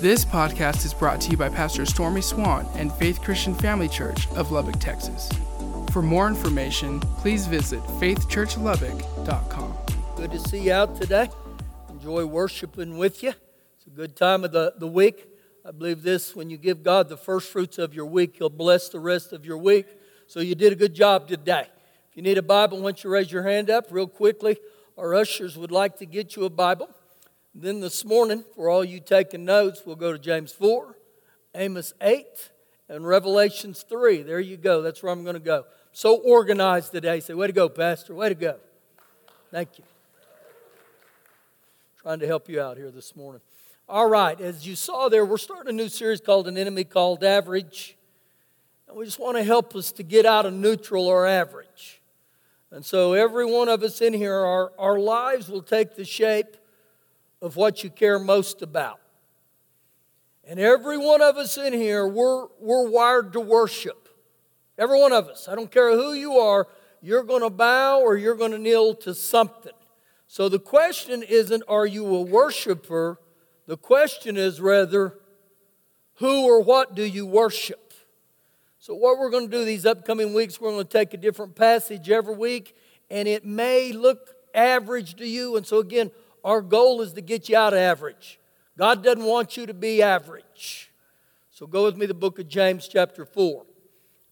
This podcast is brought to you by Pastor Stormy Swann and Faith Christian Family Church of Lubbock, Texas. For more information, please visit faithchurchlubbock.com. Good to see you out today. Enjoy worshiping with you. It's a good time of the, the week. I believe this when you give God the first fruits of your week, He'll bless the rest of your week. So you did a good job today. If you need a Bible, once you raise your hand up real quickly? Our ushers would like to get you a Bible. Then this morning, for all you taking notes, we'll go to James 4, Amos 8, and Revelations 3. There you go. That's where I'm going to go. So organized today. Say, way to go, Pastor. Way to go. Thank you. Trying to help you out here this morning. All right, as you saw there, we're starting a new series called An Enemy Called Average. And we just want to help us to get out of neutral or average. And so, every one of us in here, our, our lives will take the shape of what you care most about. And every one of us in here, we're, we're wired to worship. Every one of us. I don't care who you are, you're going to bow or you're going to kneel to something. So the question isn't, are you a worshiper? The question is rather, who or what do you worship? So, what we're going to do these upcoming weeks, we're going to take a different passage every week, and it may look average to you. And so, again, our goal is to get you out of average. God doesn't want you to be average. So go with me to the book of James, chapter 4.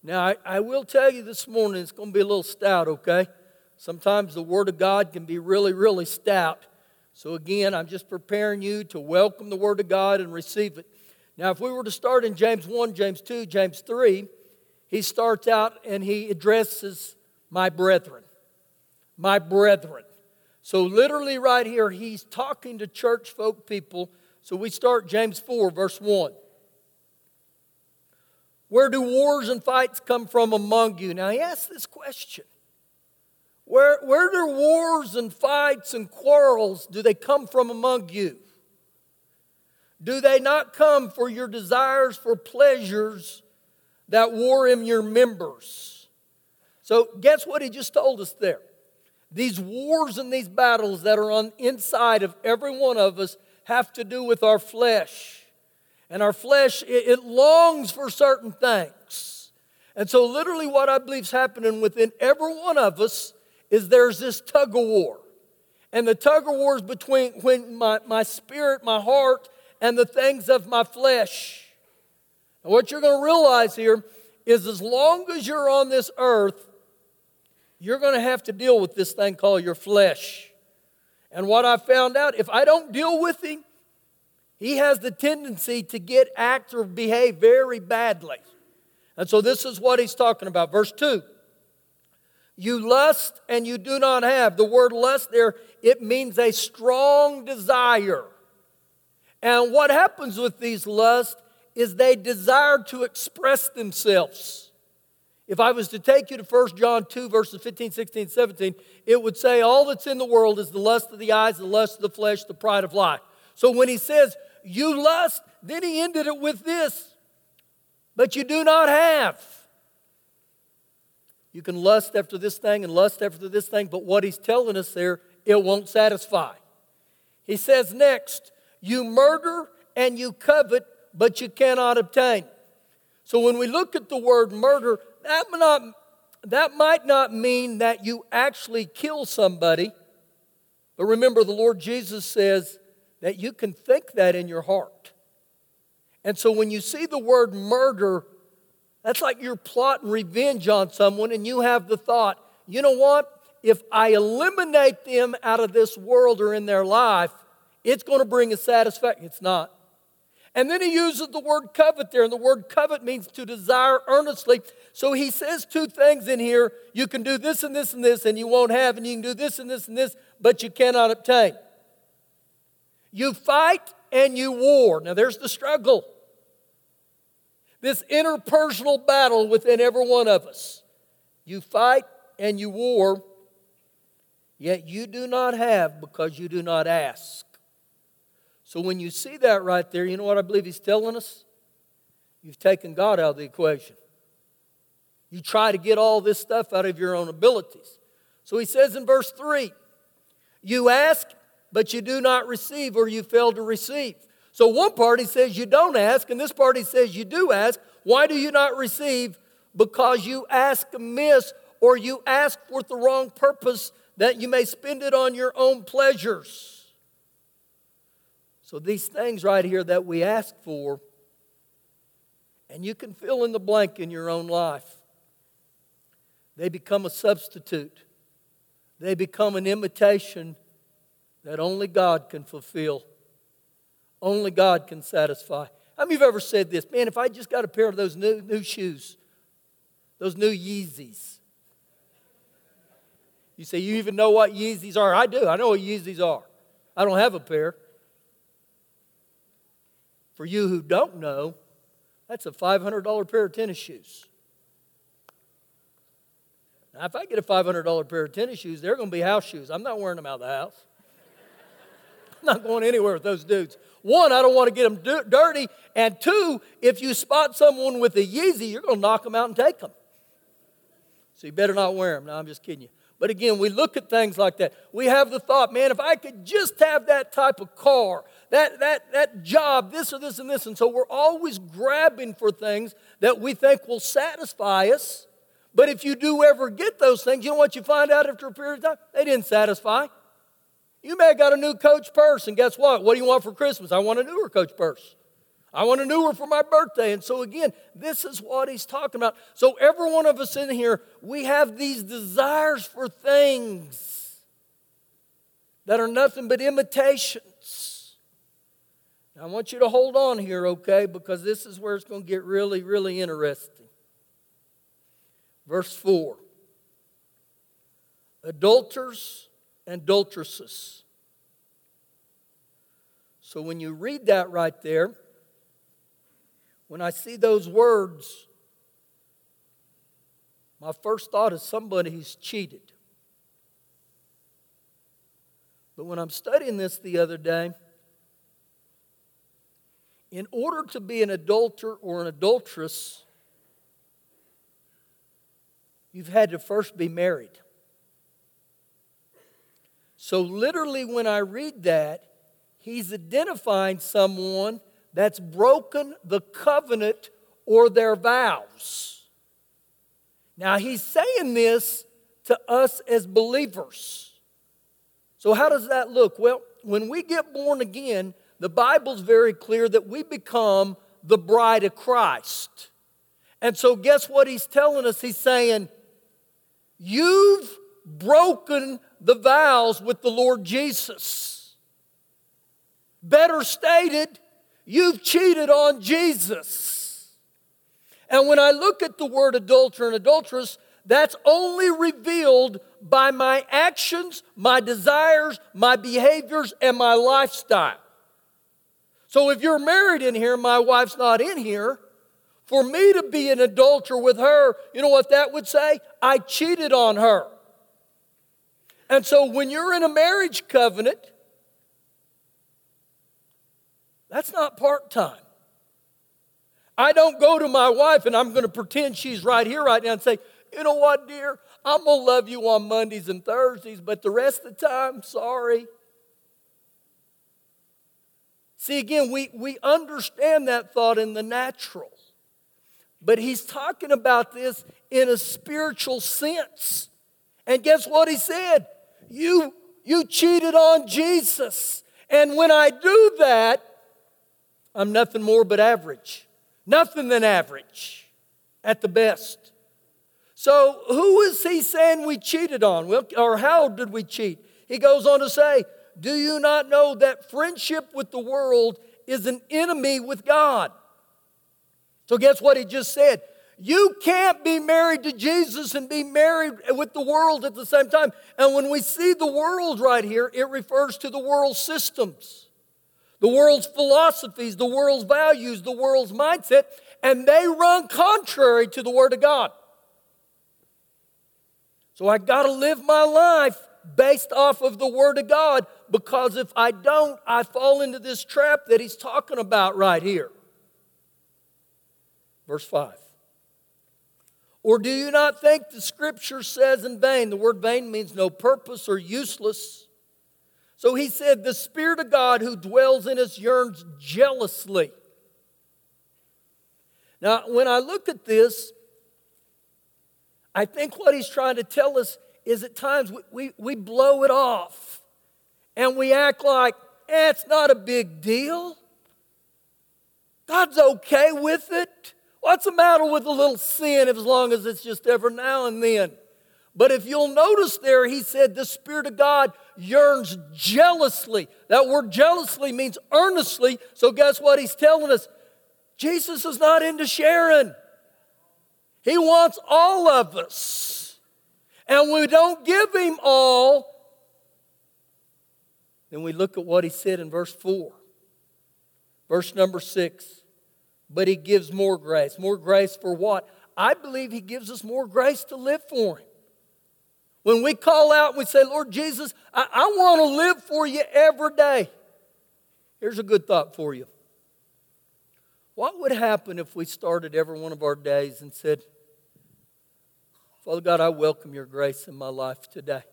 Now, I, I will tell you this morning, it's going to be a little stout, okay? Sometimes the Word of God can be really, really stout. So, again, I'm just preparing you to welcome the Word of God and receive it. Now, if we were to start in James 1, James 2, James 3, he starts out and he addresses my brethren. My brethren. So, literally, right here, he's talking to church folk people. So, we start James 4, verse 1. Where do wars and fights come from among you? Now, he asks this question Where, where do wars and fights and quarrels do they come from among you? Do they not come for your desires for pleasures that war in your members? So, guess what he just told us there? These wars and these battles that are on inside of every one of us have to do with our flesh. And our flesh, it, it longs for certain things. And so, literally, what I believe is happening within every one of us is there's this tug of war. And the tug of war is between when my, my spirit, my heart, and the things of my flesh. And what you're going to realize here is as long as you're on this earth, you're going to have to deal with this thing called your flesh. And what I found out, if I don't deal with him, he has the tendency to get act or behave very badly. And so this is what he's talking about. Verse 2. You lust and you do not have. The word lust there, it means a strong desire. And what happens with these lusts is they desire to express themselves. If I was to take you to 1 John 2, verses 15, 16, 17, it would say, All that's in the world is the lust of the eyes, the lust of the flesh, the pride of life. So when he says, You lust, then he ended it with this, but you do not have. You can lust after this thing and lust after this thing, but what he's telling us there, it won't satisfy. He says next, You murder and you covet, but you cannot obtain. So when we look at the word murder, that, not, that might not mean that you actually kill somebody, but remember, the Lord Jesus says that you can think that in your heart. And so when you see the word murder, that's like you're plotting revenge on someone, and you have the thought, you know what? If I eliminate them out of this world or in their life, it's going to bring a satisfaction. It's not. And then he uses the word covet there, and the word covet means to desire earnestly. So he says two things in here you can do this and this and this, and you won't have, and you can do this and this and this, but you cannot obtain. You fight and you war. Now there's the struggle. This interpersonal battle within every one of us. You fight and you war, yet you do not have because you do not ask. So when you see that right there, you know what I believe he's telling us? You've taken God out of the equation. You try to get all this stuff out of your own abilities. So he says in verse 3 You ask, but you do not receive, or you fail to receive. So one party says you don't ask, and this party says you do ask. Why do you not receive? Because you ask amiss, or you ask with the wrong purpose, that you may spend it on your own pleasures. So these things right here that we ask for, and you can fill in the blank in your own life, they become a substitute. They become an imitation that only God can fulfill. Only God can satisfy. How many of you ever said this? Man, if I just got a pair of those new, new shoes, those new Yeezys. You say, You even know what Yeezys are? I do. I know what Yeezys are. I don't have a pair. For you who don't know, that's a $500 pair of tennis shoes. Now, if I get a $500 pair of tennis shoes, they're going to be house shoes. I'm not wearing them out of the house. I'm not going anywhere with those dudes. One, I don't want to get them d- dirty. And two, if you spot someone with a Yeezy, you're going to knock them out and take them. So you better not wear them. No, I'm just kidding you. But again, we look at things like that. We have the thought, man, if I could just have that type of car, that, that, that job, this or this and this. And so we're always grabbing for things that we think will satisfy us. But if you do ever get those things, you know what you find out after a period of time? They didn't satisfy. You may have got a new coach purse, and guess what? What do you want for Christmas? I want a newer coach purse. I want a newer for my birthday. And so, again, this is what he's talking about. So, every one of us in here, we have these desires for things that are nothing but imitations. I want you to hold on here, okay? Because this is where it's going to get really, really interesting. Verse 4 Adulterers and adulteresses. So when you read that right there, when I see those words, my first thought is somebody who's cheated. But when I'm studying this the other day, in order to be an adulterer or an adulteress, you've had to first be married. So, literally, when I read that, he's identifying someone that's broken the covenant or their vows. Now, he's saying this to us as believers. So, how does that look? Well, when we get born again, the Bible's very clear that we become the bride of Christ. And so, guess what he's telling us? He's saying, You've broken the vows with the Lord Jesus. Better stated, you've cheated on Jesus. And when I look at the word adulterer and adulteress, that's only revealed by my actions, my desires, my behaviors, and my lifestyle. So if you're married in here, my wife's not in here, for me to be an adulterer with her, you know what that would say? I cheated on her. And so when you're in a marriage covenant, that's not part time. I don't go to my wife and I'm going to pretend she's right here right now and say, you know what, dear? I'm going to love you on Mondays and Thursdays, but the rest of the time, sorry. See, again, we, we understand that thought in the natural. But he's talking about this in a spiritual sense. And guess what he said? You, you cheated on Jesus. And when I do that, I'm nothing more but average. Nothing than average at the best. So, who is he saying we cheated on? Well, or how did we cheat? He goes on to say, Do you not know that friendship with the world is an enemy with God? So, guess what he just said? You can't be married to Jesus and be married with the world at the same time. And when we see the world right here, it refers to the world's systems, the world's philosophies, the world's values, the world's mindset, and they run contrary to the Word of God. So I got to live my life based off of the Word of God because if I don't, I fall into this trap that he's talking about right here. Verse 5. Or do you not think the scripture says in vain? The word vain means no purpose or useless. So he said, The Spirit of God who dwells in us yearns jealously. Now, when I look at this, I think what he's trying to tell us is at times we, we, we blow it off and we act like, eh, it's not a big deal. God's okay with it. What's the matter with a little sin as long as it's just every now and then? But if you'll notice there, he said the Spirit of God yearns jealously. That word jealously means earnestly. So, guess what he's telling us? Jesus is not into sharing, he wants all of us. And we don't give him all, then we look at what he said in verse 4. Verse number 6. But he gives more grace. More grace for what? I believe he gives us more grace to live for him. When we call out and we say, Lord Jesus, I, I want to live for you every day. Here's a good thought for you. What would happen if we started every one of our days and said, Father God, I welcome your grace in my life today.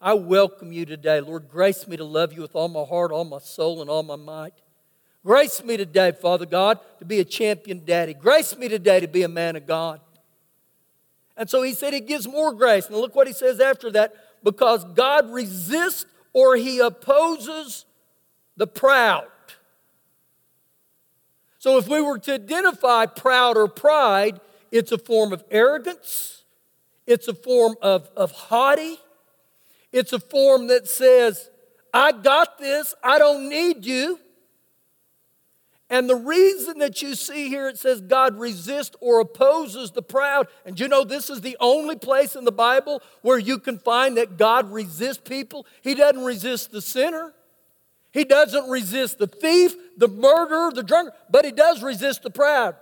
I welcome you today. Lord, grace me to love you with all my heart, all my soul, and all my might. Grace me today, Father God, to be a champion daddy. Grace me today to be a man of God. And so he said he gives more grace. And look what he says after that because God resists or he opposes the proud. So if we were to identify proud or pride, it's a form of arrogance, it's a form of, of haughty, it's a form that says, I got this, I don't need you. And the reason that you see here it says God resists or opposes the proud. And you know, this is the only place in the Bible where you can find that God resists people. He doesn't resist the sinner, He doesn't resist the thief, the murderer, the drunkard, but He does resist the proud.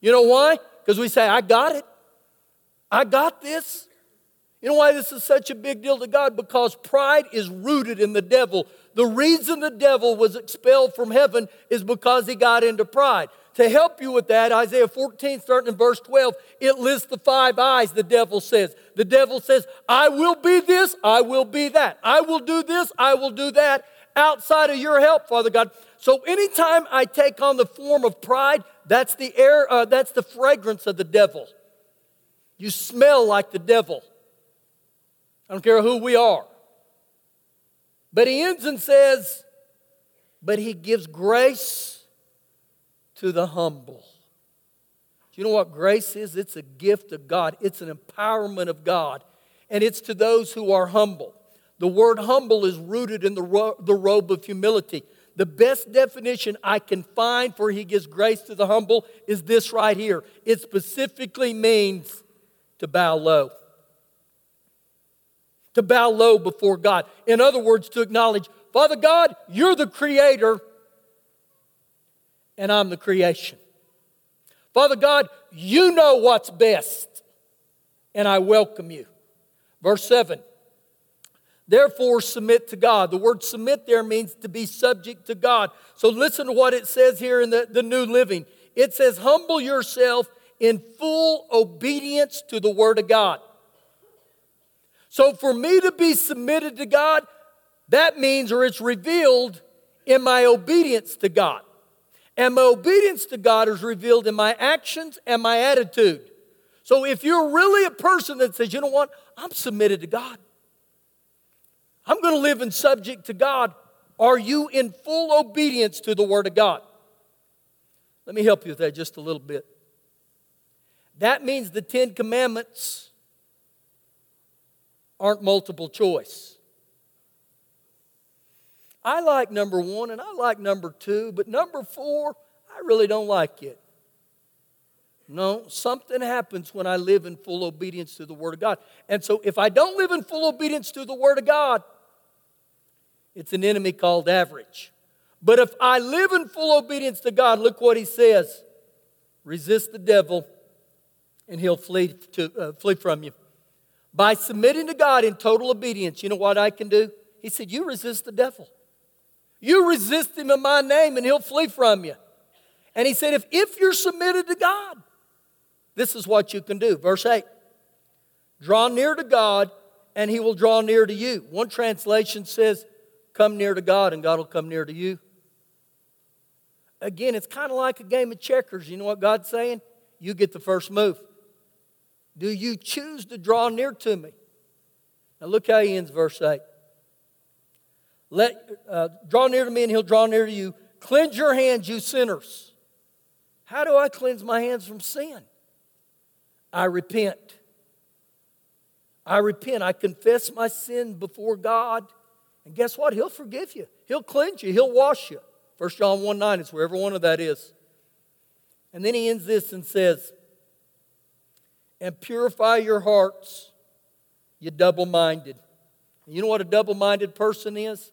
You know why? Because we say, I got it. I got this. You know why this is such a big deal to God? Because pride is rooted in the devil. The reason the devil was expelled from heaven is because he got into pride. To help you with that, Isaiah 14, starting in verse 12, it lists the five eyes the devil says. The devil says, I will be this, I will be that. I will do this, I will do that outside of your help, Father God. So anytime I take on the form of pride, that's the air, uh, that's the fragrance of the devil. You smell like the devil. I don't care who we are. But he ends and says, But he gives grace to the humble. Do you know what grace is? It's a gift of God, it's an empowerment of God, and it's to those who are humble. The word humble is rooted in the, ro- the robe of humility. The best definition I can find for he gives grace to the humble is this right here. It specifically means to bow low to bow low before God. In other words, to acknowledge, Father God, you're the creator, and I'm the creation. Father God, you know what's best, and I welcome you. Verse 7 Therefore, submit to God. The word submit there means to be subject to God. So listen to what it says here in the, the New Living. It says, Humble yourself in full obedience to the Word of God. So for me to be submitted to God, that means, or it's revealed in my obedience to God. And my obedience to God is revealed in my actions and my attitude. So if you're really a person that says, you know what, I'm submitted to God, I'm going to live in subject to God, are you in full obedience to the Word of God? Let me help you with that just a little bit. That means the Ten Commandments aren't multiple choice. I like number one and I like number two, but number four, I really don't like it. No, something happens when I live in full obedience to the Word of God. And so if I don't live in full obedience to the Word of God, it's an enemy called average. But if I live in full obedience to God, look what He says resist the devil, and he'll flee, to, uh, flee from you. By submitting to God in total obedience, you know what I can do? He said, You resist the devil. You resist him in my name, and he'll flee from you. And he said, If, if you're submitted to God, this is what you can do. Verse 8 Draw near to God, and he will draw near to you. One translation says, Come near to God, and God will come near to you. Again, it's kind of like a game of checkers. You know what God's saying? You get the first move. Do you choose to draw near to me? Now look how he ends verse 8. Let, uh, draw near to me, and he'll draw near to you. Cleanse your hands, you sinners. How do I cleanse my hands from sin? I repent. I repent. I confess my sin before God. And guess what? He'll forgive you. He'll cleanse you. He'll wash you. 1 John 1 9 is where every one of that is. And then he ends this and says, And purify your hearts, you double minded. You know what a double minded person is?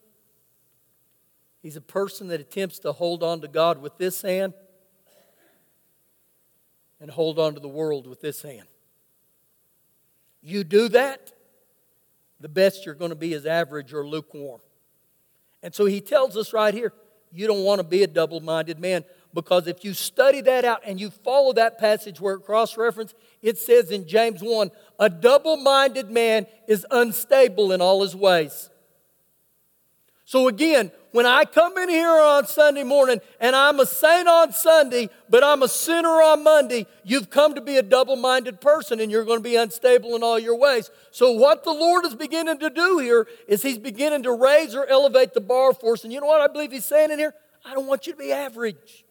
He's a person that attempts to hold on to God with this hand and hold on to the world with this hand. You do that, the best you're going to be is average or lukewarm. And so he tells us right here you don't want to be a double minded man because if you study that out and you follow that passage where it cross reference, it says in James 1 a double minded man is unstable in all his ways. So again, when I come in here on Sunday morning and I'm a saint on Sunday, but I'm a sinner on Monday, you've come to be a double minded person and you're going to be unstable in all your ways. So, what the Lord is beginning to do here is He's beginning to raise or elevate the bar for us. And you know what I believe He's saying in here? I don't want you to be average.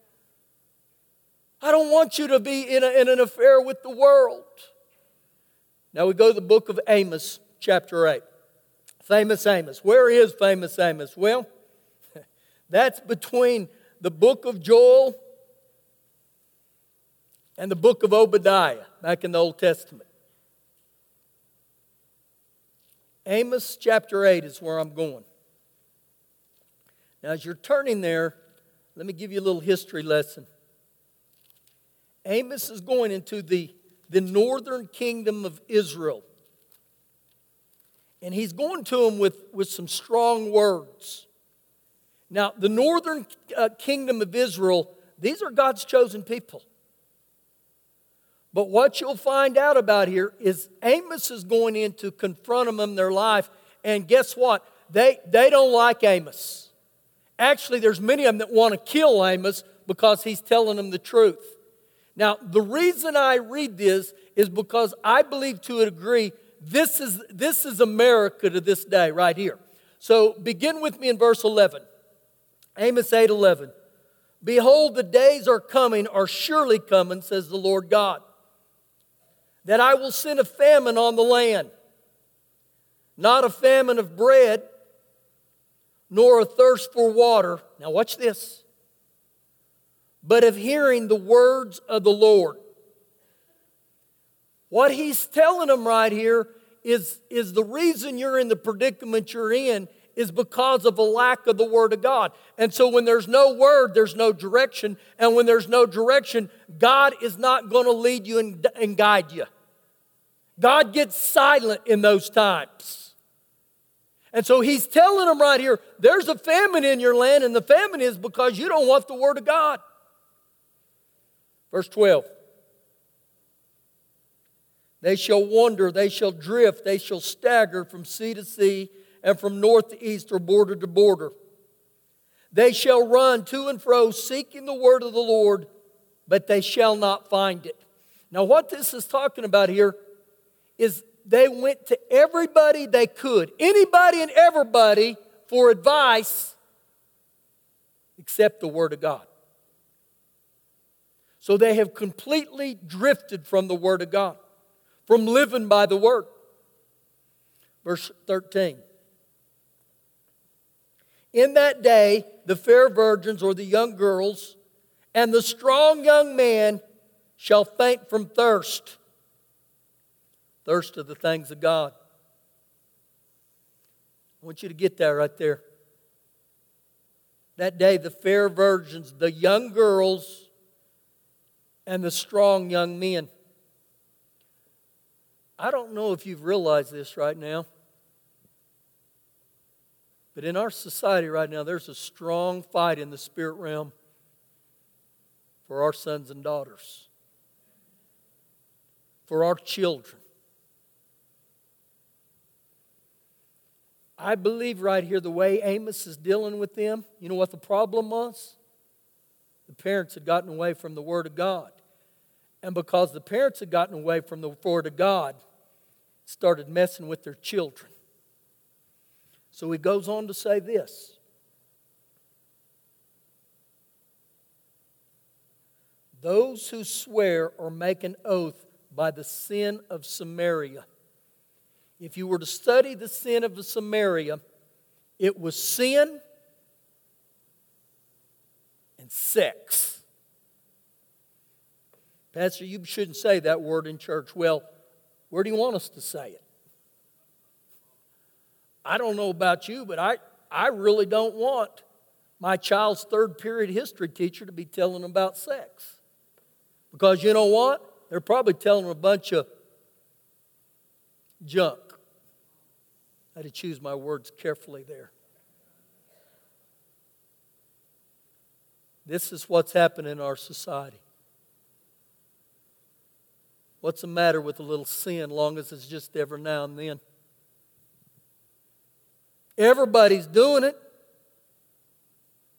I don't want you to be in, a, in an affair with the world. Now we go to the book of Amos, chapter 8. Famous Amos. Where is famous Amos? Well, that's between the book of Joel and the book of Obadiah back in the Old Testament. Amos chapter 8 is where I'm going. Now, as you're turning there, let me give you a little history lesson. Amos is going into the, the northern kingdom of Israel. And he's going to them with, with some strong words. Now, the northern uh, kingdom of Israel, these are God's chosen people. But what you'll find out about here is Amos is going in to confront them in their life. And guess what? They, they don't like Amos. Actually, there's many of them that want to kill Amos because he's telling them the truth. Now, the reason I read this is because I believe to a degree this is, this is America to this day, right here. So begin with me in verse 11. Amos 8 11. Behold, the days are coming, are surely coming, says the Lord God, that I will send a famine on the land. Not a famine of bread, nor a thirst for water. Now, watch this. But of hearing the words of the Lord. What he's telling them right here is, is the reason you're in the predicament you're in is because of a lack of the Word of God. And so when there's no Word, there's no direction. And when there's no direction, God is not going to lead you and, and guide you. God gets silent in those times. And so he's telling them right here there's a famine in your land, and the famine is because you don't want the Word of God. Verse 12 They shall wander, they shall drift, they shall stagger from sea to sea and from north to east or border to border. They shall run to and fro, seeking the word of the Lord, but they shall not find it. Now, what this is talking about here is they went to everybody they could, anybody and everybody, for advice except the Word of God. So they have completely drifted from the Word of God, from living by the Word. Verse 13. In that day, the fair virgins or the young girls and the strong young man shall faint from thirst. Thirst of the things of God. I want you to get that right there. That day, the fair virgins, the young girls, and the strong young men. I don't know if you've realized this right now. But in our society right now, there's a strong fight in the spirit realm for our sons and daughters, for our children. I believe right here the way Amos is dealing with them, you know what the problem was? The parents had gotten away from the Word of God. And because the parents had gotten away from the Word of God, started messing with their children. So he goes on to say this Those who swear or make an oath by the sin of Samaria. If you were to study the sin of Samaria, it was sin and sex. Pastor, you shouldn't say that word in church. Well, where do you want us to say it? I don't know about you, but I, I really don't want my child's third period history teacher to be telling them about sex. Because you know what? They're probably telling them a bunch of junk. I had to choose my words carefully there. This is what's happening in our society. What's the matter with a little sin, long as it's just every now and then? Everybody's doing it.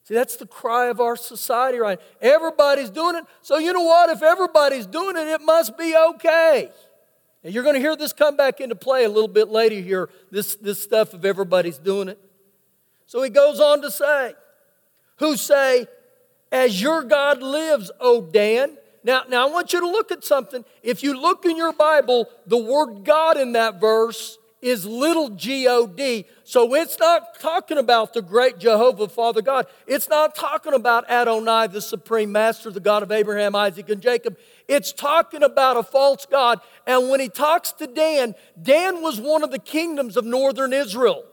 See, that's the cry of our society, right? Everybody's doing it. So, you know what? If everybody's doing it, it must be okay. And you're going to hear this come back into play a little bit later here, this, this stuff of everybody's doing it. So he goes on to say, Who say, As your God lives, O Dan. Now, now I want you to look at something. If you look in your Bible, the word God in that verse is little g o d. So it's not talking about the great Jehovah Father God. It's not talking about Adonai, the supreme master, the God of Abraham, Isaac, and Jacob. It's talking about a false God. And when he talks to Dan, Dan was one of the kingdoms of northern Israel.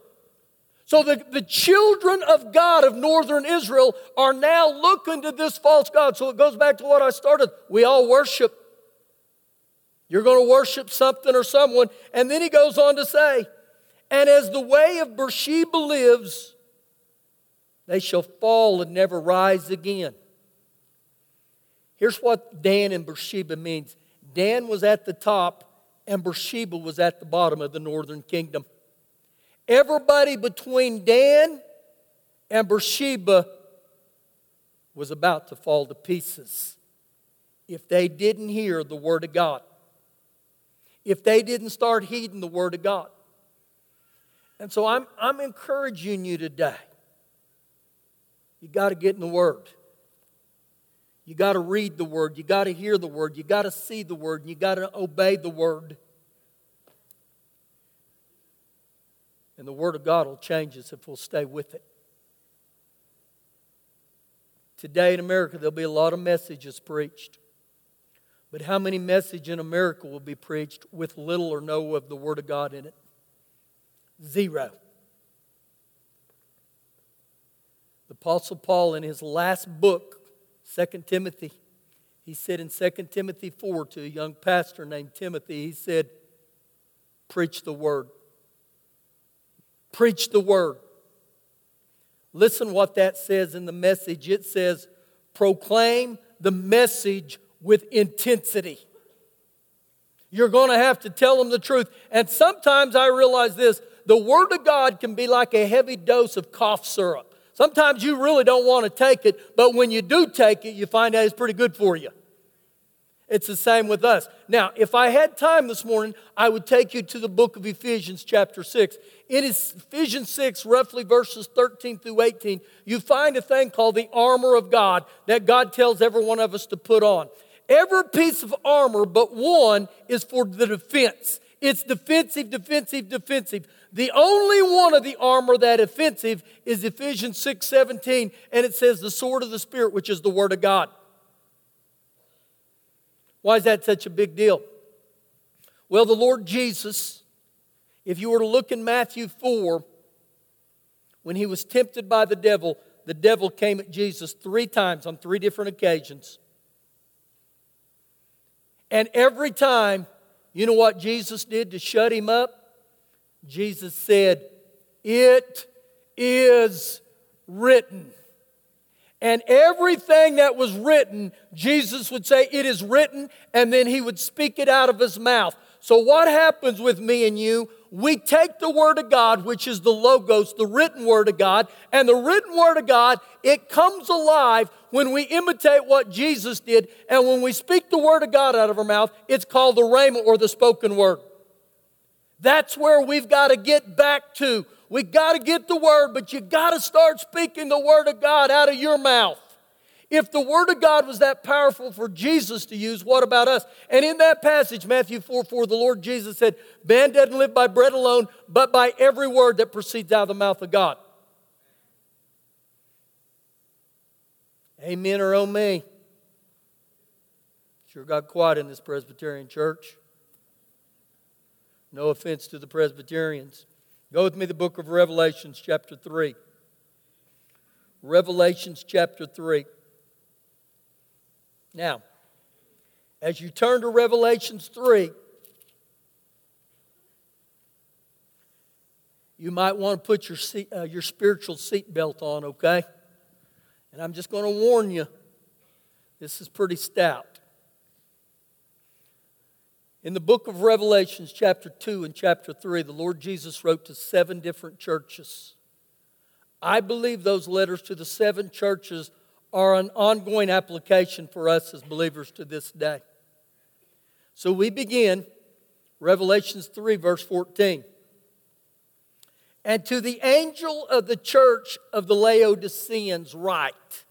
So the, the children of God of northern Israel are now looking to this false God. So it goes back to what I started. We all worship you're going to worship something or someone. And then he goes on to say, And as the way of Beersheba lives, they shall fall and never rise again. Here's what Dan and Beersheba means Dan was at the top, and Beersheba was at the bottom of the northern kingdom. Everybody between Dan and Beersheba was about to fall to pieces if they didn't hear the word of God if they didn't start heeding the Word of God. And so I'm, I'm encouraging you today. You got to get in the Word. You got to read the Word. You got to hear the Word. You got to see the Word. And you got to obey the Word. And the Word of God will change us if we'll stay with it. Today in America, there'll be a lot of messages preached. But how many message in America will be preached with little or no of the Word of God in it? Zero. The Apostle Paul, in his last book, 2 Timothy, he said in 2 Timothy 4 to a young pastor named Timothy, he said, Preach the Word. Preach the Word. Listen what that says in the message. It says, Proclaim the message with intensity. You're going to have to tell them the truth. And sometimes I realize this the Word of God can be like a heavy dose of cough syrup. Sometimes you really don't want to take it, but when you do take it, you find out it's pretty good for you. It's the same with us. Now, if I had time this morning, I would take you to the book of Ephesians, chapter 6. In Ephesians 6, roughly verses 13 through 18, you find a thing called the armor of God that God tells every one of us to put on. Every piece of armor but one is for the defense. It's defensive, defensive, defensive. The only one of the armor that offensive is Ephesians 6 17, and it says the sword of the Spirit, which is the Word of God. Why is that such a big deal? Well, the Lord Jesus, if you were to look in Matthew 4, when he was tempted by the devil, the devil came at Jesus three times on three different occasions. And every time, you know what Jesus did to shut him up? Jesus said, It is written. And everything that was written, Jesus would say, It is written, and then he would speak it out of his mouth. So, what happens with me and you? We take the Word of God, which is the Logos, the written Word of God, and the written Word of God, it comes alive when we imitate what Jesus did. And when we speak the Word of God out of our mouth, it's called the Rhema or the spoken Word. That's where we've got to get back to. We got to get the Word, but you got to start speaking the Word of God out of your mouth. If the Word of God was that powerful for Jesus to use, what about us? And in that passage, Matthew 4 4, the Lord Jesus said, Man doesn't live by bread alone, but by every word that proceeds out of the mouth of God. Amen or oh me. Sure got quiet in this Presbyterian church. No offense to the Presbyterians. Go with me the book of Revelations, chapter 3. Revelations, chapter 3. Now, as you turn to Revelations 3, you might want to put your, seat, uh, your spiritual seatbelt on, okay? And I'm just going to warn you this is pretty stout. In the book of Revelations, chapter 2 and chapter 3, the Lord Jesus wrote to seven different churches. I believe those letters to the seven churches are an ongoing application for us as believers to this day. So we begin Revelations 3, verse 14. And to the angel of the church of the Laodiceans, write.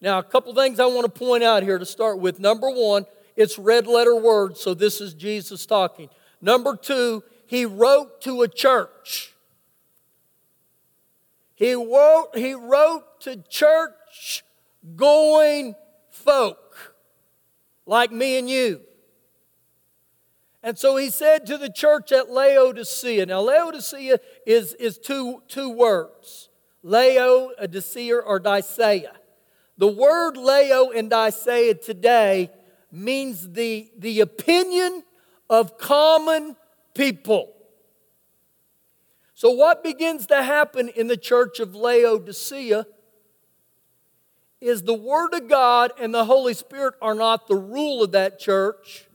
Now, a couple things I want to point out here to start with. Number one, it's red letter words, so this is Jesus talking. Number two, he wrote to a church. He wrote, he wrote to church going folk like me and you. And so he said to the church at Laodicea. Now, Laodicea is, is two, two words Lao, a Dicea, or Dicea. The word Lao and Dicea today means the, the opinion of common people. So, what begins to happen in the church of Laodicea is the Word of God and the Holy Spirit are not the rule of that church.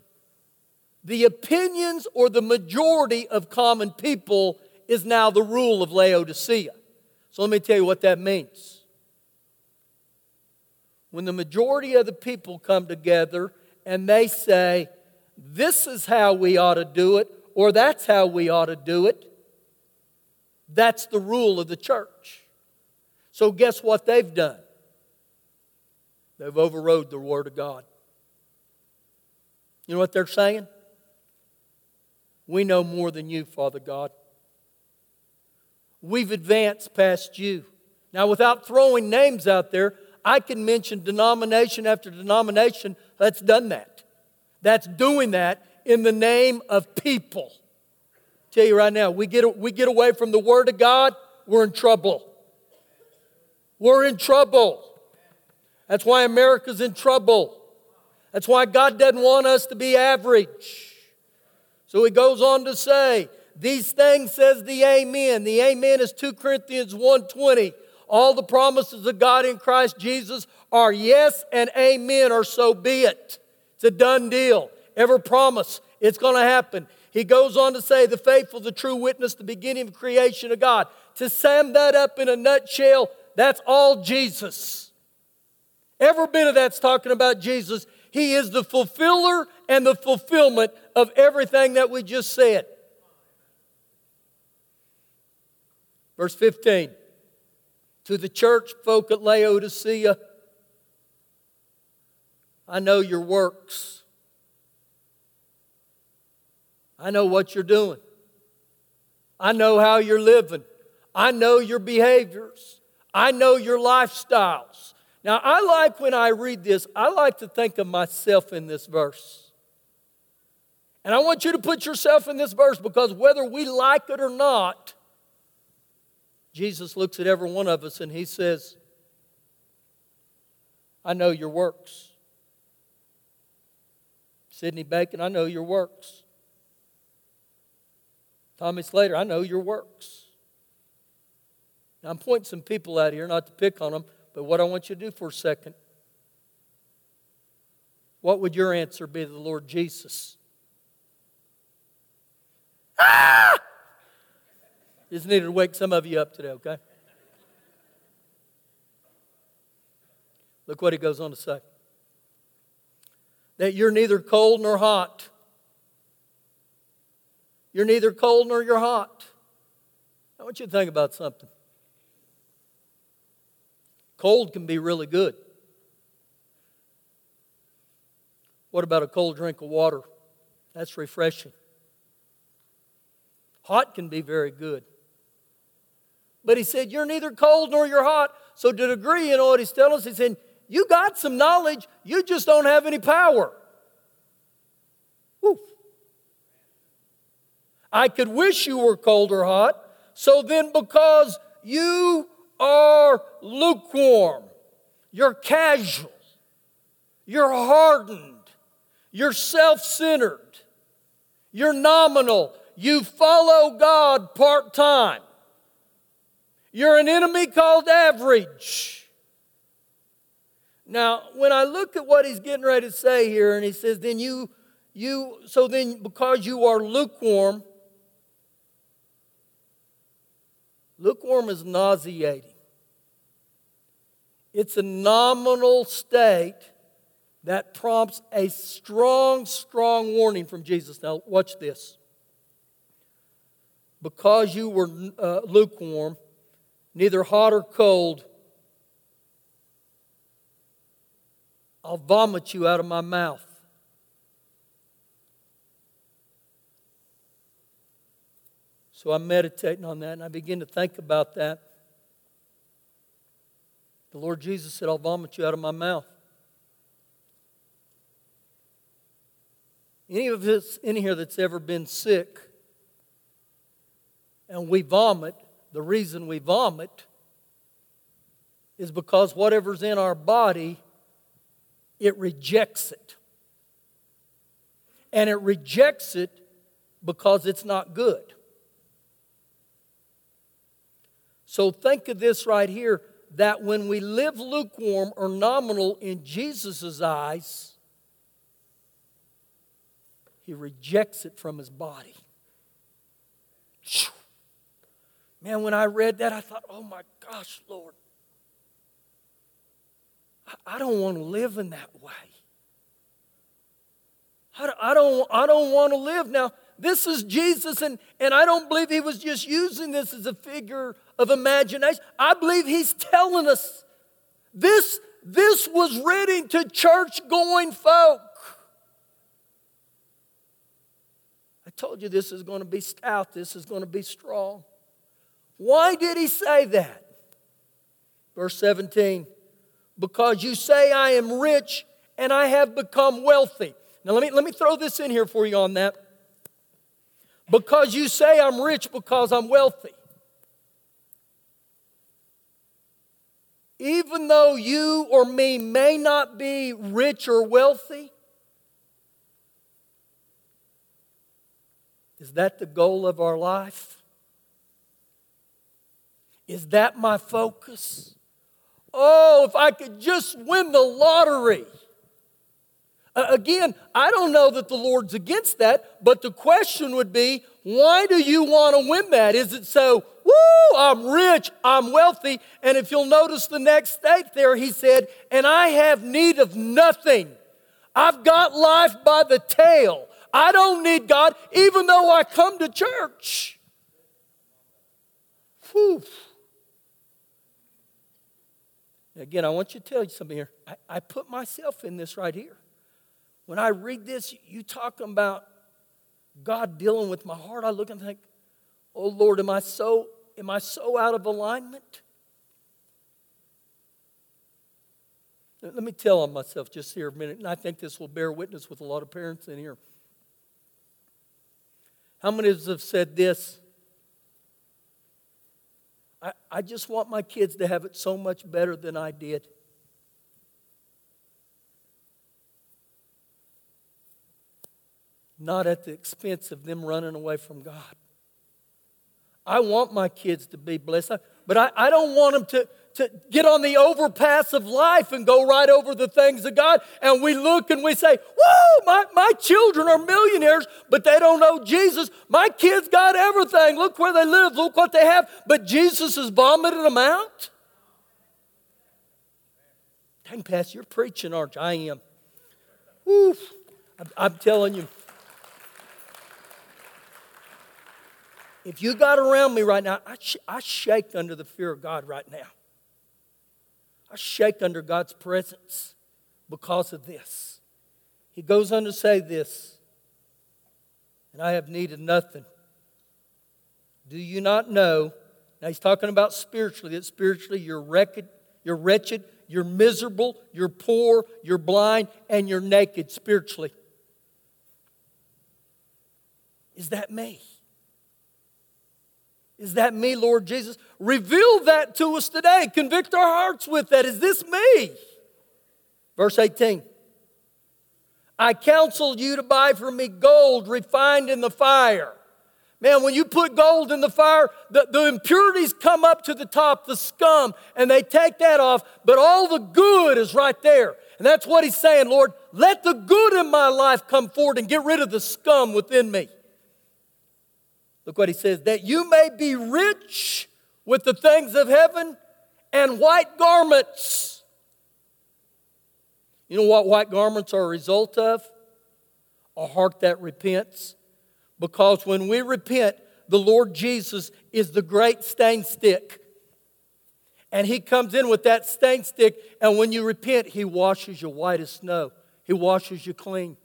The opinions or the majority of common people is now the rule of Laodicea. So let me tell you what that means. When the majority of the people come together and they say, this is how we ought to do it, or that's how we ought to do it, that's the rule of the church. So, guess what they've done? They've overrode the Word of God. You know what they're saying? We know more than you, Father God. We've advanced past you. Now, without throwing names out there, I can mention denomination after denomination that's done that. That's doing that in the name of people. I tell you right now, we get, we get away from the Word of God, we're in trouble. We're in trouble. That's why America's in trouble. That's why God doesn't want us to be average. So he goes on to say, these things says the amen. The amen is 2 Corinthians 1:20. All the promises of God in Christ Jesus are yes and amen, or so be it. It's a done deal. Every promise, it's going to happen. He goes on to say, the faithful, the true witness, the beginning of creation of God. To sum that up in a nutshell, that's all Jesus. Every bit of that's talking about Jesus. He is the fulfiller and the fulfillment of everything that we just said. Verse 15 To the church folk at Laodicea, I know your works. I know what you're doing. I know how you're living. I know your behaviors. I know your lifestyles. Now, I like when I read this, I like to think of myself in this verse. And I want you to put yourself in this verse because whether we like it or not, Jesus looks at every one of us and he says, I know your works. Sidney Bacon, I know your works. Tommy Slater, I know your works. Now, I'm pointing some people out here, not to pick on them, but what I want you to do for a second, what would your answer be to the Lord Jesus? Ah! Just needed to wake some of you up today, okay? Look what he goes on to say that you're neither cold nor hot. You're neither cold nor you're hot. I want you to think about something. Cold can be really good. What about a cold drink of water? That's refreshing. Hot can be very good. But he said, You're neither cold nor you're hot. So, to degree, you know what he's telling us? He's saying, You got some knowledge, you just don't have any power. Woo. I could wish you were cold or hot. So then, because you are lukewarm, you're casual, you're hardened, you're self centered. You're nominal. You follow God part time. You're an enemy called average. Now, when I look at what he's getting ready to say here, and he says, then you, you, so then because you are lukewarm, lukewarm is nauseating. It's a nominal state that prompts a strong, strong warning from Jesus. Now, watch this. Because you were uh, lukewarm, neither hot or cold, I'll vomit you out of my mouth. So I'm meditating on that and I begin to think about that. The Lord Jesus said, I'll vomit you out of my mouth. Any of us in here that's ever been sick and we vomit, the reason we vomit is because whatever's in our body, it rejects it. And it rejects it because it's not good. So think of this right here that when we live lukewarm or nominal in Jesus' eyes, he rejects it from his body. Man, when I read that, I thought, oh my gosh, Lord, I don't want to live in that way. I don't, I don't want to live. Now, this is Jesus, and, and I don't believe he was just using this as a figure of imagination. I believe he's telling us this, this was written to church going folk. I told you this is going to be stout, this is going to be strong. Why did he say that? Verse 17, because you say I am rich and I have become wealthy. Now, let me, let me throw this in here for you on that. Because you say I'm rich because I'm wealthy. Even though you or me may not be rich or wealthy, Is that the goal of our life? Is that my focus? Oh, if I could just win the lottery. Again, I don't know that the Lord's against that, but the question would be why do you want to win that? Is it so, woo, I'm rich, I'm wealthy? And if you'll notice the next state there, he said, and I have need of nothing. I've got life by the tail. I don't need God, even though I come to church. Whew. Again, I want you to tell you something here. I, I put myself in this right here. When I read this, you talking about God dealing with my heart. I look and think, oh Lord, am I so am I so out of alignment? Let me tell on myself just here a minute, and I think this will bear witness with a lot of parents in here. How many of us have said this? I, I just want my kids to have it so much better than I did. Not at the expense of them running away from God. I want my kids to be blessed, but I, I don't want them to, to get on the overpass of life and go right over the things of God. And we look and we say, Whoa, my, my children are millionaires, but they don't know Jesus. My kids got everything. Look where they live, look what they have. But Jesus is vomiting them out. Dang, Pastor, you're preaching, aren't you? I am. Woo. I'm, I'm telling you. If you got around me right now, I, sh- I shake under the fear of God right now. I shake under God's presence because of this. He goes on to say this, and I have needed nothing. Do you not know? Now he's talking about spiritually, that spiritually you're wretched, you're wretched, you're miserable, you're poor, you're blind, and you're naked spiritually. Is that me? Is that me, Lord Jesus? Reveal that to us today. Convict our hearts with that. Is this me? Verse 18 I counsel you to buy from me gold refined in the fire. Man, when you put gold in the fire, the, the impurities come up to the top, the scum, and they take that off, but all the good is right there. And that's what he's saying, Lord, let the good in my life come forward and get rid of the scum within me. Look what he says that you may be rich with the things of heaven and white garments. You know what white garments are a result of? A heart that repents. Because when we repent, the Lord Jesus is the great stain stick. And he comes in with that stain stick, and when you repent, he washes you white as snow. He washes you clean.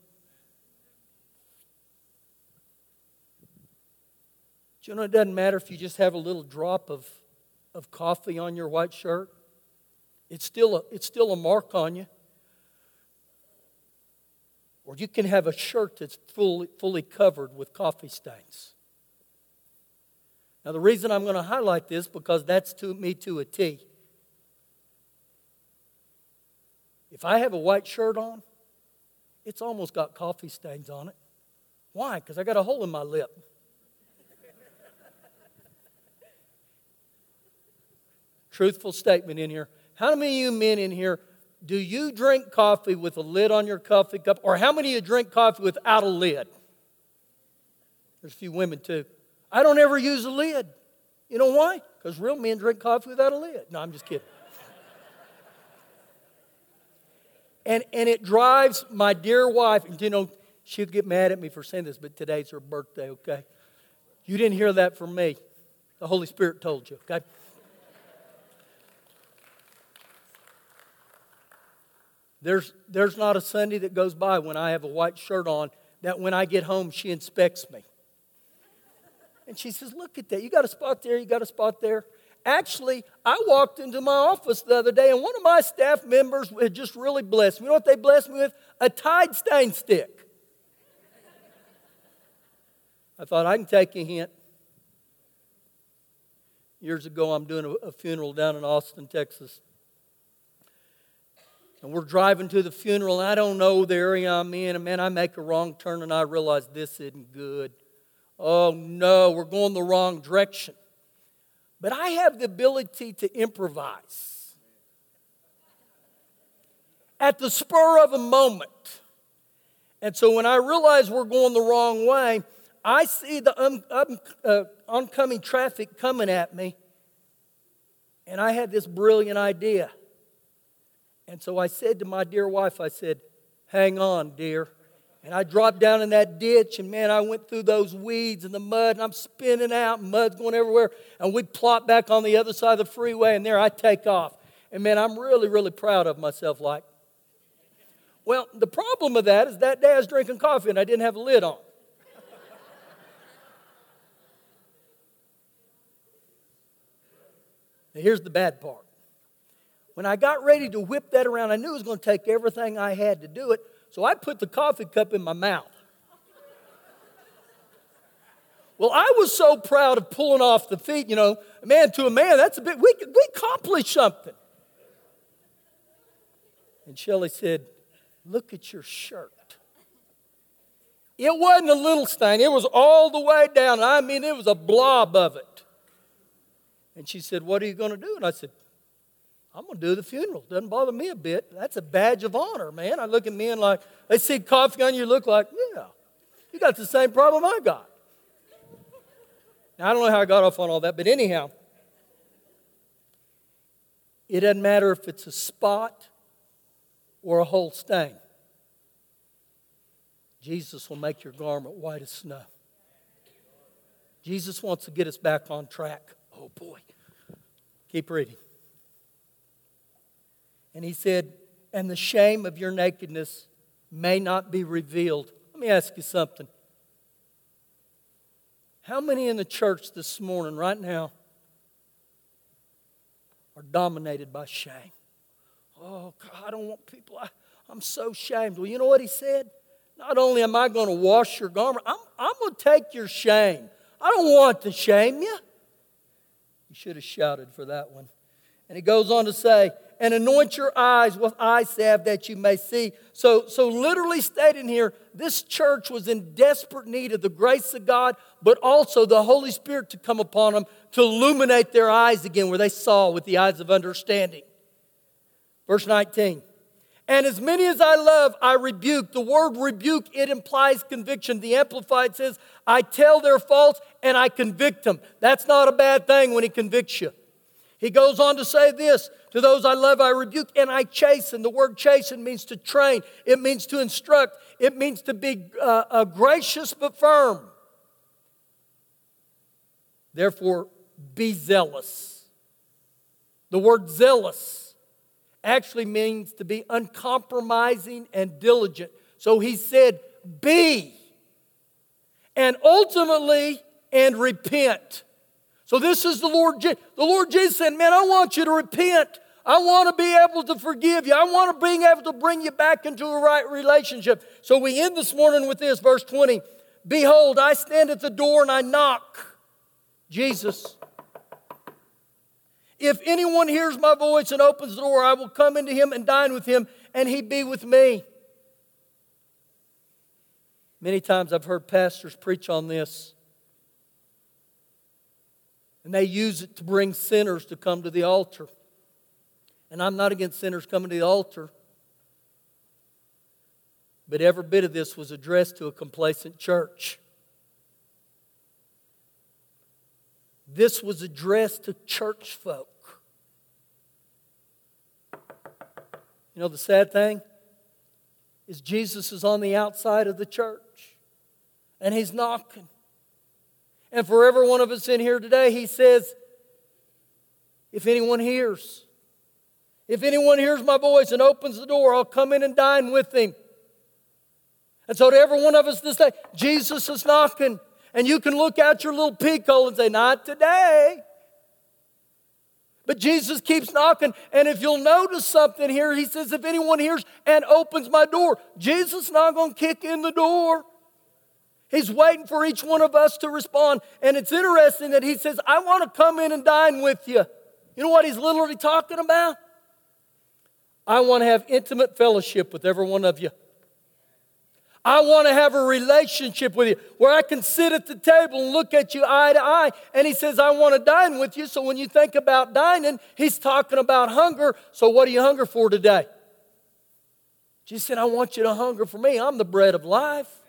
You know it doesn't matter if you just have a little drop of, of coffee on your white shirt? It's still, a, it's still a mark on you. Or you can have a shirt that's fully, fully covered with coffee stains. Now, the reason I'm going to highlight this because that's to me to a T. If I have a white shirt on, it's almost got coffee stains on it. Why? Because I got a hole in my lip. Truthful statement in here. How many of you men in here do you drink coffee with a lid on your coffee cup? Or how many of you drink coffee without a lid? There's a few women too. I don't ever use a lid. You know why? Because real men drink coffee without a lid. No, I'm just kidding. and, and it drives my dear wife, and you know, she'll get mad at me for saying this, but today's her birthday, okay? You didn't hear that from me. The Holy Spirit told you, okay? There's, there's not a Sunday that goes by when I have a white shirt on that when I get home, she inspects me. And she says, Look at that. You got a spot there, you got a spot there. Actually, I walked into my office the other day, and one of my staff members had just really blessed me. You know what they blessed me with? A Tide stain stick. I thought I can take a hint. Years ago, I'm doing a, a funeral down in Austin, Texas. And we're driving to the funeral, and I don't know the area I'm in, and man, I make a wrong turn and I realize this isn't good. Oh no, we're going the wrong direction. But I have the ability to improvise. At the spur of a moment. And so when I realize we're going the wrong way, I see the uh, oncoming traffic coming at me, and I had this brilliant idea. And so I said to my dear wife, I said, Hang on, dear. And I dropped down in that ditch, and man, I went through those weeds and the mud, and I'm spinning out, mud's going everywhere. And we plop back on the other side of the freeway, and there I take off. And man, I'm really, really proud of myself, like. Well, the problem of that is that day I was drinking coffee and I didn't have a lid on. now, here's the bad part. When I got ready to whip that around, I knew it was going to take everything I had to do it. So I put the coffee cup in my mouth. Well, I was so proud of pulling off the feat, you know, man to a man, that's a bit, we, we accomplished something. And Shelley said, Look at your shirt. It wasn't a little stain, it was all the way down. I mean, it was a blob of it. And she said, What are you going to do? And I said, I'm going to do the funeral. Doesn't bother me a bit. That's a badge of honor, man. I look at men like, they see coffee on you, look like, yeah, you got the same problem I got. Now, I don't know how I got off on all that, but anyhow, it doesn't matter if it's a spot or a whole stain. Jesus will make your garment white as snow. Jesus wants to get us back on track. Oh boy. Keep reading. And he said, And the shame of your nakedness may not be revealed. Let me ask you something. How many in the church this morning, right now, are dominated by shame? Oh, God, I don't want people, I, I'm so shamed. Well, you know what he said? Not only am I going to wash your garment, I'm, I'm going to take your shame. I don't want to shame you. You should have shouted for that one. And he goes on to say, and anoint your eyes with eye salve that you may see. So, so literally stating here, this church was in desperate need of the grace of God, but also the Holy Spirit to come upon them to illuminate their eyes again where they saw with the eyes of understanding. Verse 19. And as many as I love, I rebuke. The word rebuke, it implies conviction. The Amplified says, I tell their faults and I convict them. That's not a bad thing when he convicts you. He goes on to say this To those I love, I rebuke and I chasten. The word chasten means to train, it means to instruct, it means to be uh, uh, gracious but firm. Therefore, be zealous. The word zealous actually means to be uncompromising and diligent. So he said, Be. And ultimately, and repent. So this is the Lord. The Lord Jesus said, "Man, I want you to repent. I want to be able to forgive you. I want to be able to bring you back into a right relationship." So we end this morning with this, verse 20. Behold, I stand at the door and I knock. Jesus. If anyone hears my voice and opens the door, I will come into him and dine with him, and he be with me. Many times I've heard pastors preach on this. And they use it to bring sinners to come to the altar. And I'm not against sinners coming to the altar. But every bit of this was addressed to a complacent church. This was addressed to church folk. You know, the sad thing is Jesus is on the outside of the church and he's knocking. And for every one of us in here today, he says, if anyone hears, if anyone hears my voice and opens the door, I'll come in and dine with him. And so to every one of us this day, Jesus is knocking. And you can look out your little peek hole and say, Not today. But Jesus keeps knocking. And if you'll notice something here, he says, If anyone hears and opens my door, Jesus is not going to kick in the door. He's waiting for each one of us to respond. And it's interesting that he says, I want to come in and dine with you. You know what he's literally talking about? I want to have intimate fellowship with every one of you. I want to have a relationship with you where I can sit at the table and look at you eye to eye. And he says, I want to dine with you. So when you think about dining, he's talking about hunger. So what do you hunger for today? Jesus said, I want you to hunger for me. I'm the bread of life.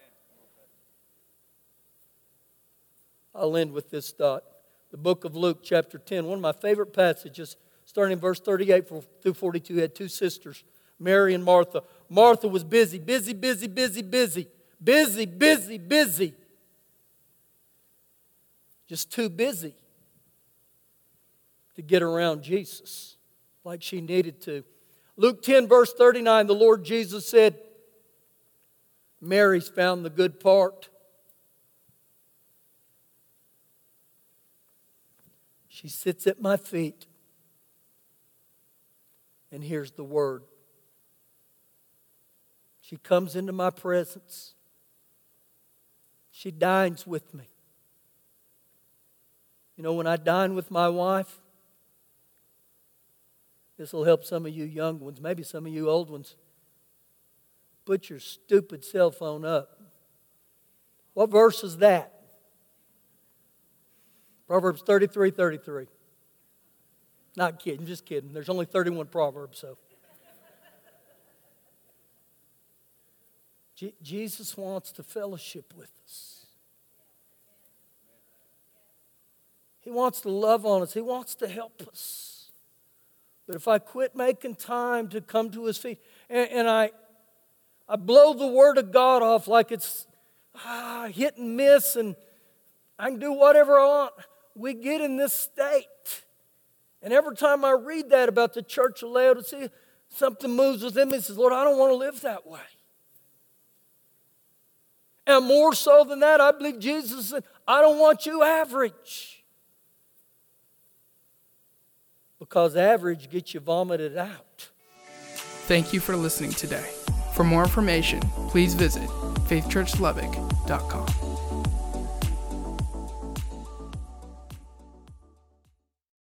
I'll end with this thought. The book of Luke, chapter 10, one of my favorite passages, starting in verse 38 through 42, had two sisters, Mary and Martha. Martha was busy, busy, busy, busy, busy, busy, busy, busy. Just too busy to get around Jesus like she needed to. Luke 10, verse 39, the Lord Jesus said, Mary's found the good part. She sits at my feet and hears the word. She comes into my presence. She dines with me. You know, when I dine with my wife, this will help some of you young ones, maybe some of you old ones. Put your stupid cell phone up. What verse is that? Proverbs 33 33. Not kidding, just kidding. There's only 31 Proverbs, so. Je- Jesus wants to fellowship with us. He wants to love on us. He wants to help us. But if I quit making time to come to his feet and, and I, I blow the word of God off like it's ah, hit and miss and I can do whatever I want, we get in this state. And every time I read that about the church of Laodicea, something moves within me and says, Lord, I don't want to live that way. And more so than that, I believe Jesus said, I don't want you average. Because average gets you vomited out. Thank you for listening today. For more information, please visit faithchurchlubbock.com.